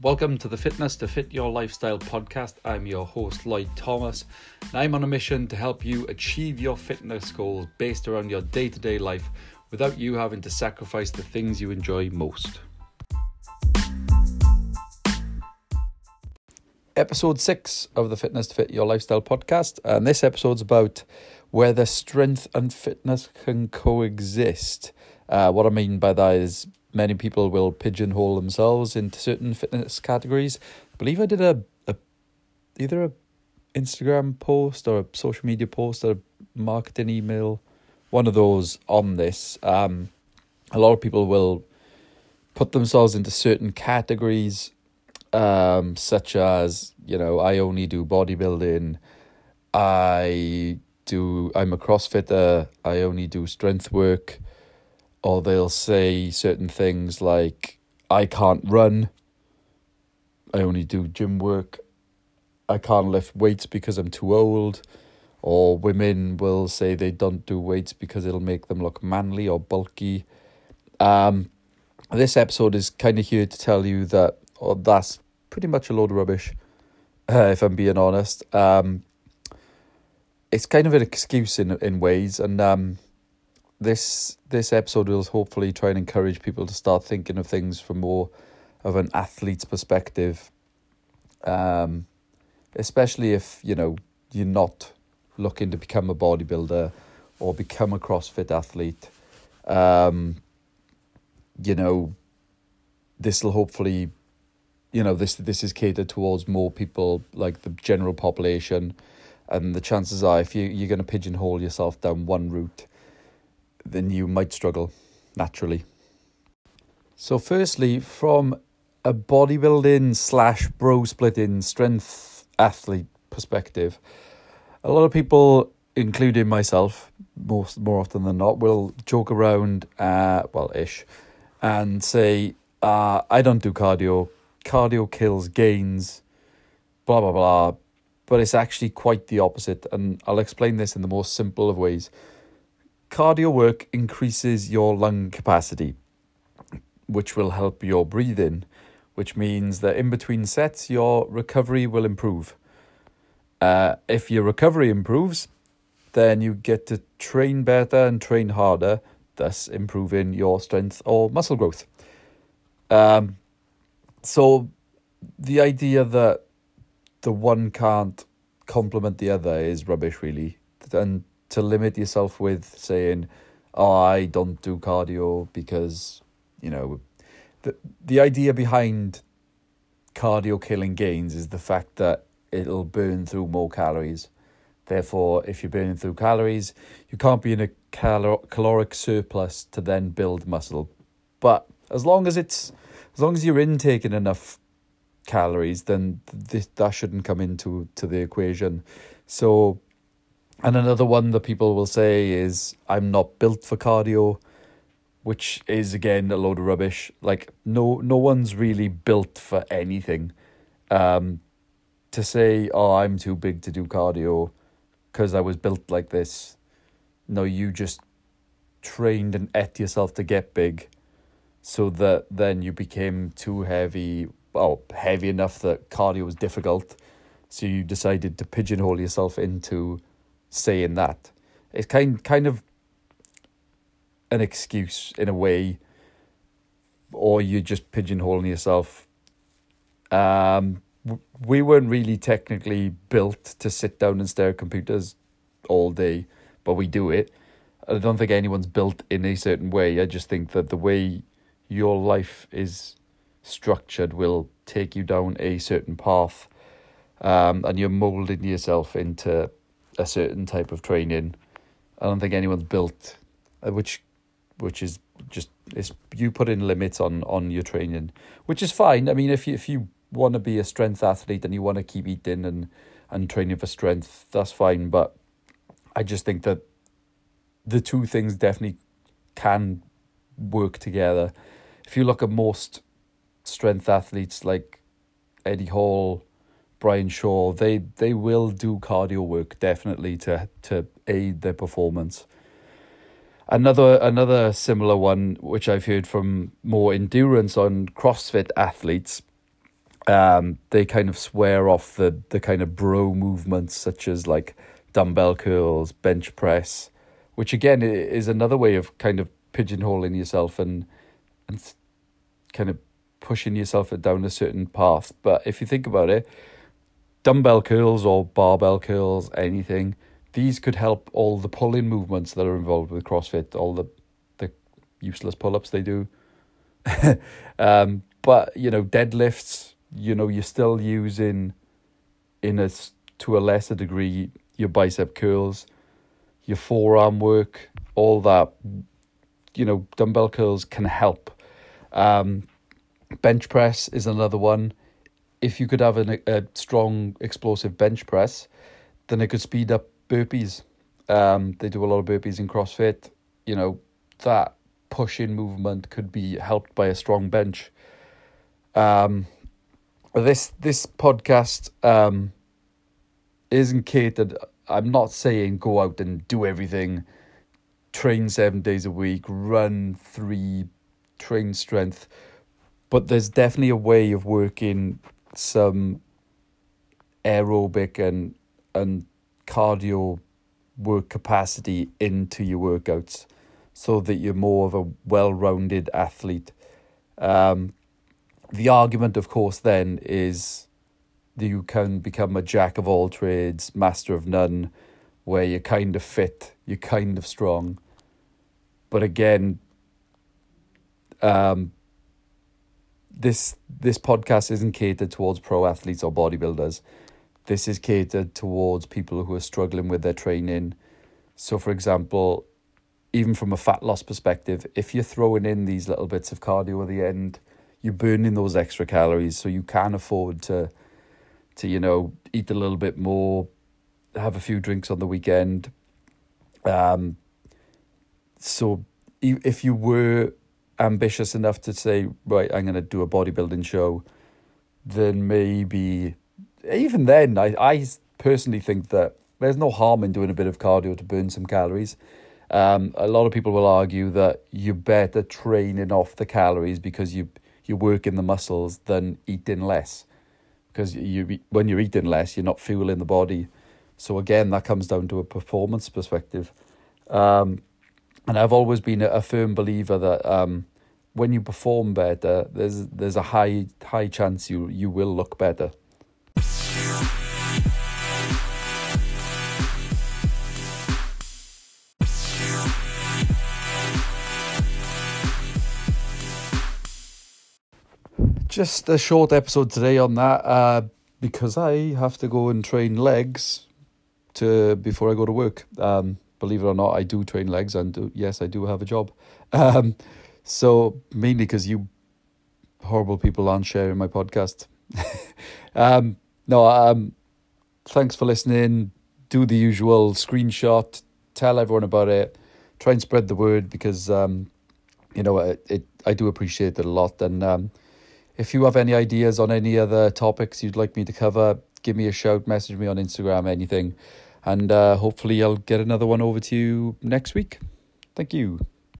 Welcome to the Fitness to Fit Your Lifestyle podcast. I'm your host, Lloyd Thomas, and I'm on a mission to help you achieve your fitness goals based around your day to day life without you having to sacrifice the things you enjoy most. Episode 6 of the Fitness to Fit Your Lifestyle podcast, and this episode's about whether strength and fitness can coexist. Uh, what I mean by that is many people will pigeonhole themselves into certain fitness categories. I believe I did a, a either a Instagram post or a social media post or a marketing email, one of those on this. Um, a lot of people will put themselves into certain categories, um, such as you know, I only do bodybuilding. I do. I'm a CrossFitter. I only do strength work or they'll say certain things like, I can't run, I only do gym work, I can't lift weights because I'm too old, or women will say they don't do weights because it'll make them look manly or bulky. Um, this episode is kind of here to tell you that oh, that's pretty much a load of rubbish, uh, if I'm being honest. Um, it's kind of an excuse in in ways, and um, this this episode will hopefully try and encourage people to start thinking of things from more of an athlete's perspective. Um, especially if you know you're not looking to become a bodybuilder or become a CrossFit athlete. Um, you know, this will hopefully, you know, this this is catered towards more people like the general population, and the chances are if you you're going to pigeonhole yourself down one route then you might struggle naturally. So, firstly, from a bodybuilding slash bro splitting strength athlete perspective, a lot of people, including myself, most more often than not, will joke around, uh, well, ish, and say, uh, "I don't do cardio. Cardio kills gains." Blah blah blah. But it's actually quite the opposite, and I'll explain this in the most simple of ways. Cardio work increases your lung capacity, which will help your breathing, which means that in between sets, your recovery will improve. Uh, if your recovery improves, then you get to train better and train harder, thus improving your strength or muscle growth. Um, so, the idea that the one can't complement the other is rubbish, really. And to limit yourself with saying, "Oh, I don't do cardio because you know." The the idea behind cardio killing gains is the fact that it'll burn through more calories. Therefore, if you're burning through calories, you can't be in a calor- caloric surplus to then build muscle. But as long as it's as long as you're intaking enough calories, then th- that shouldn't come into to the equation. So and another one that people will say is, I'm not built for cardio, which is again a load of rubbish. Like no no one's really built for anything. Um, to say, oh, I'm too big to do cardio because I was built like this. No, you just trained and ate yourself to get big so that then you became too heavy, well, heavy enough that cardio was difficult. So you decided to pigeonhole yourself into saying that. It's kind kind of an excuse in a way, or you're just pigeonholing yourself. Um, we weren't really technically built to sit down and stare at computers all day, but we do it. I don't think anyone's built in a certain way. I just think that the way your life is structured will take you down a certain path, um, and you're molding yourself into a certain type of training. I don't think anyone's built, uh, which, which is just it's you put in limits on on your training, which is fine. I mean, if you if you want to be a strength athlete and you want to keep eating and and training for strength, that's fine. But I just think that the two things definitely can work together. If you look at most strength athletes like Eddie Hall, Brian Shaw, they they will do cardio work definitely to to aid their performance. Another another similar one which I've heard from more endurance on CrossFit athletes Um, they kind of swear off the the kind of bro movements such as like dumbbell curls, bench press, which again is another way of kind of pigeonholing yourself and and kind of pushing yourself down a certain path. But if you think about it, dumbbell curls or barbell curls, anything, these could help all the pulling movements that are involved with CrossFit, all the the useless pull ups they do. um, but you know, deadlifts, you know, you're still using in a to a lesser degree your bicep curls, your forearm work, all that. You know, dumbbell curls can help. Um, bench press is another one. If you could have an, a strong explosive bench press, then it could speed up burpees. Um, they do a lot of burpees in CrossFit. You know, that pushing movement could be helped by a strong bench. Um, this this podcast um, isn't catered. I'm not saying go out and do everything, train seven days a week, run three, train strength, but there's definitely a way of working some aerobic and and cardio work capacity into your workouts so that you're more of a well rounded athlete. Um, the argument, of course, then is that you can become a jack of all trades, master of none, where you're kind of fit, you're kind of strong. But again, um, this this podcast isn't catered towards pro athletes or bodybuilders. This is catered towards people who are struggling with their training. So, for example, even from a fat loss perspective, if you're throwing in these little bits of cardio at the end, you're burning those extra calories, so you can afford to, to you know, eat a little bit more, have a few drinks on the weekend. Um, so if you were ambitious enough to say, right, I'm going to do a bodybuilding show, then maybe even then, I I personally think that there's no harm in doing a bit of cardio to burn some calories. Um, a lot of people will argue that you're better training off the calories because you you're working the muscles than eating less. Because you when you're eating less, you're not fueling the body. So again, that comes down to a performance perspective. Um, and I've always been a, firm believer that um, when you perform better, there's there's a high high chance you you will look better. Just a short episode today on that uh, because I have to go and train legs to before I go to work. Um, believe it or not, I do train legs, and do, yes, I do have a job. Um, so mainly because you horrible people aren't sharing my podcast. um, no, um, thanks for listening. Do the usual screenshot, tell everyone about it, try and spread the word because um, you know it, it. I do appreciate it a lot, and um, if you have any ideas on any other topics you'd like me to cover, give me a shout, message me on Instagram, anything. And uh, hopefully, I'll get another one over to you next week. Thank you.